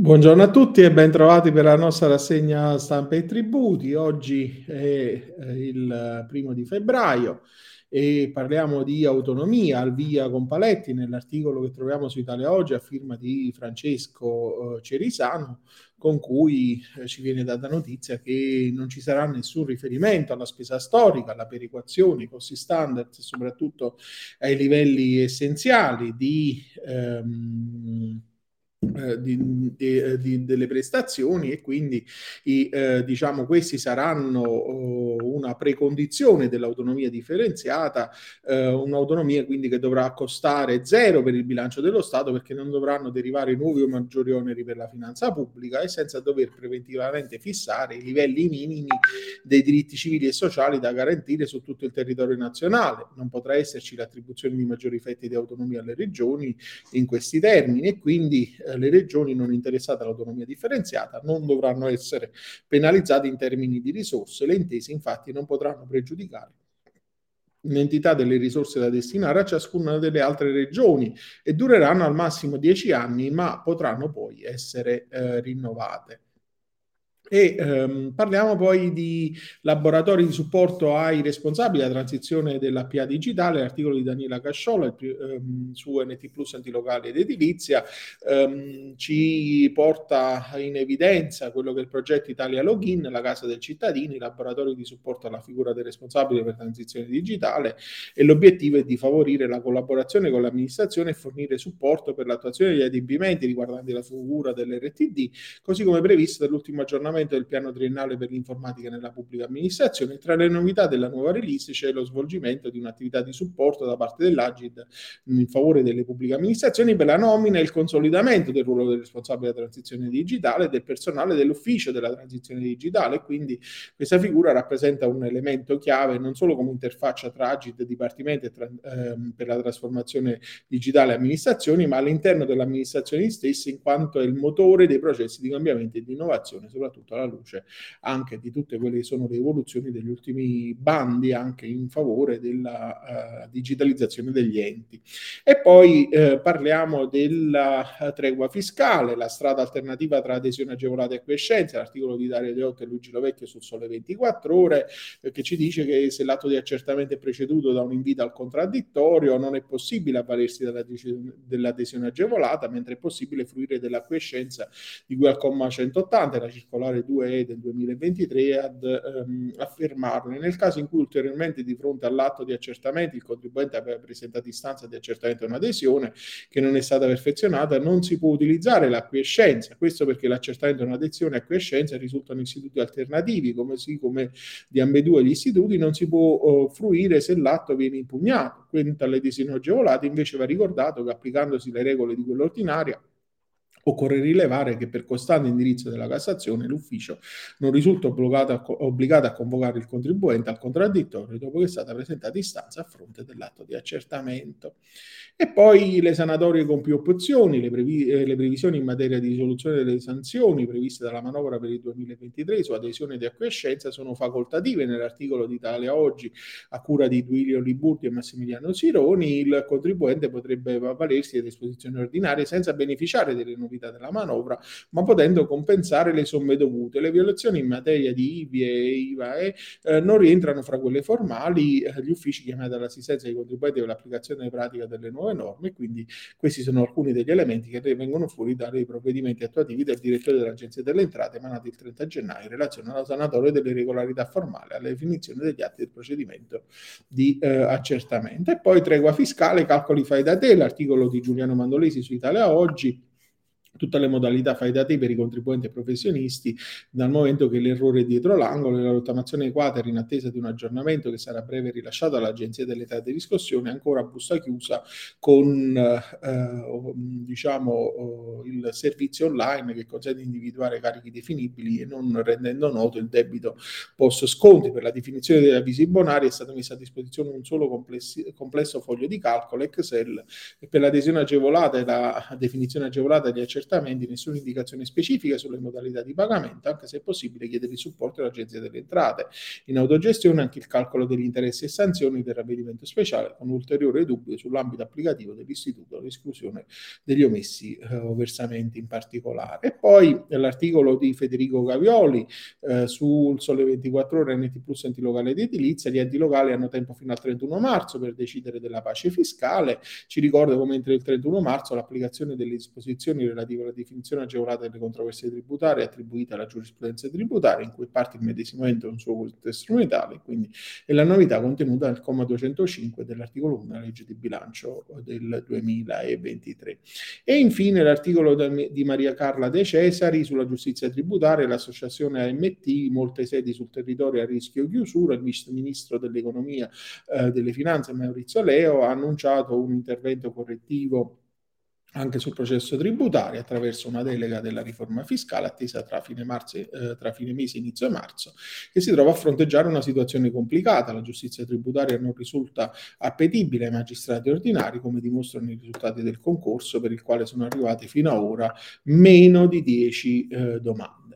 Buongiorno a tutti e ben trovati per la nostra rassegna stampa e tributi. Oggi è eh, il primo di febbraio e parliamo di autonomia al via con Paletti nell'articolo che troviamo su Italia Oggi a firma di Francesco eh, Cerisano con cui eh, ci viene data notizia che non ci sarà nessun riferimento alla spesa storica, alla perequazione, ai costi standard soprattutto ai livelli essenziali di ehm, eh, di, di, eh, di, delle prestazioni e quindi i, eh, diciamo questi saranno oh, una precondizione dell'autonomia differenziata, eh, un'autonomia quindi che dovrà costare zero per il bilancio dello Stato perché non dovranno derivare nuovi o maggiori oneri per la finanza pubblica e senza dover preventivamente fissare i livelli minimi dei diritti civili e sociali da garantire su tutto il territorio nazionale. Non potrà esserci l'attribuzione di maggiori effetti di autonomia alle regioni in questi termini e quindi eh, le regioni non interessate all'autonomia differenziata non dovranno essere penalizzate in termini di risorse. Le intese infatti non potranno pregiudicare l'entità delle risorse da destinare a ciascuna delle altre regioni e dureranno al massimo dieci anni, ma potranno poi essere eh, rinnovate. E ehm, parliamo poi di laboratori di supporto ai responsabili della transizione della PA digitale, l'articolo di Daniela Casciola ehm, su NT Plus Antilocali ed Edilizia ehm, ci porta in evidenza quello che è il progetto Italia Login, la casa del cittadino, i laboratori di supporto alla figura del responsabile per transizione digitale e l'obiettivo è di favorire la collaborazione con l'amministrazione e fornire supporto per l'attuazione degli adempimenti riguardanti la figura dell'RTD, così come previsto dall'ultimo aggiornamento aggiornamento del piano triennale per l'informatica nella pubblica amministrazione. Tra le novità della nuova release c'è lo svolgimento di un'attività di supporto da parte dell'Agid in favore delle pubbliche amministrazioni per la nomina e il consolidamento del ruolo del responsabile della transizione digitale e del personale dell'ufficio della transizione digitale. Quindi questa figura rappresenta un elemento chiave non solo come interfaccia tra Agid, Dipartimento e tra, ehm, per la trasformazione digitale e amministrazioni, ma all'interno dell'amministrazione stessa in quanto è il motore dei processi di cambiamento e di innovazione, soprattutto soprattutto alla luce anche di tutte quelle che sono le evoluzioni degli ultimi bandi anche in favore della uh, digitalizzazione degli enti. E poi uh, parliamo della tregua fiscale, la strada alternativa tra adesione agevolata e quiescenza, l'articolo di Dario Deotto e Luigi Lovecchio sul Sole 24 Ore, eh, che ci dice che se l'atto di accertamento è preceduto da un invito al contraddittorio non è possibile avvalersi dell'adesione agevolata, mentre è possibile fruire della quiescenza di cui al comma 180 della circolare 2E del 2023 ad ehm, affermarlo. Nel caso in cui ulteriormente di fronte all'atto di accertamento il contribuente aveva presentato istanza di accertamento di un'adesione che non è stata perfezionata, non si può utilizzare l'acquiescenza. Questo perché l'accertamento di un'adesione e acquiescenza risultano istituti alternativi, come, sì, come di ambedue gli istituti non si può oh, fruire se l'atto viene impugnato. Quanto alle adesioni agevolate invece va ricordato che applicandosi le regole di quella Occorre rilevare che per costante indirizzo della Cassazione l'ufficio non risulta obbligato a, convocare il contribuente al contraddittorio dopo che è stata presentata istanza a fronte dell'atto di accertamento. E poi le sanatorie con più opzioni, le, previ- eh, le previsioni in materia di risoluzione delle sanzioni previste dalla manovra per il 2023 su adesione di acquiescenza sono facoltative nell'articolo di Italia Oggi a cura di Duilio Liburti e Massimiliano Sironi. Il contribuente potrebbe avvalersi delle disposizioni ordinarie senza beneficiare delle novità novità della manovra, ma potendo compensare le somme dovute. Le violazioni in materia di IVI e IVA eh, non rientrano fra quelle formali, eh, gli uffici chiamati all'assistenza dei contribuenti per l'applicazione pratica delle nuove norme, quindi questi sono alcuni degli elementi che vengono fuori dai provvedimenti attuativi del direttore dell'Agenzia delle Entrate emanati il 30 gennaio in relazione alla sanatoria delle regolarità formali, alla definizione degli atti del procedimento di eh, accertamento. E poi tregua fiscale, calcoli fai da te, l'articolo di Giuliano Mandolesi su Italia Oggi tutte le modalità fai da te per i contribuenti e professionisti, dal momento che l'errore è dietro l'angolo e la rottamazione quater in attesa di un aggiornamento che sarà breve rilasciato all'Agenzia delle Età di riscossione ancora a busta chiusa con eh, diciamo, il servizio online che consente di individuare carichi definibili e non rendendo noto il debito post sconti. Per la definizione degli avvisi bonari è stato messo a disposizione un solo complesso foglio di calcolo Excel e per l'adesione agevolata e la definizione agevolata di accertamento accertamenti, nessuna indicazione specifica sulle modalità di pagamento, anche se è possibile chiedere il supporto all'Agenzia delle Entrate. In autogestione anche il calcolo degli interessi e sanzioni del ravvedimento speciale, con ulteriore dubbio sull'ambito applicativo dell'istituto, l'esclusione degli omessi eh, versamenti in particolare. E poi l'articolo di Federico Gavioli eh, sul Sole 24 Ore NT Plus enti locali ed edilizia, gli enti locali hanno tempo fino al 31 marzo per decidere della pace fiscale, ci ricorda come entro il 31 marzo l'applicazione delle disposizioni relative alla definizione agevolata delle controversie tributarie attribuite alla giurisprudenza tributaria, in cui parte il medesimento è un suo contesto strumentale, quindi è la novità contenuta nel comma 205 dell'articolo 1 della legge di bilancio del 2023. E infine l'articolo di Maria Carla De Cesari sulla giustizia tributaria, l'associazione AMT, molte sedi sul territorio a rischio chiusura, il vice ministro dell'economia eh, delle finanze Maurizio Leo ha annunciato un intervento correttivo anche sul processo tributario attraverso una delega della riforma fiscale attesa tra fine, marzo, eh, tra fine mese e inizio marzo, che si trova a fronteggiare una situazione complicata. La giustizia tributaria non risulta appetibile ai magistrati ordinari, come dimostrano i risultati del concorso, per il quale sono arrivati fino ad ora meno di 10 eh, domande.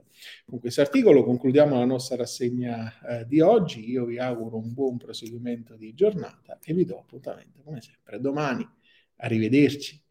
Con questo articolo concludiamo la nostra rassegna eh, di oggi. Io vi auguro un buon proseguimento di giornata e vi do appuntamento come sempre domani. Arrivederci.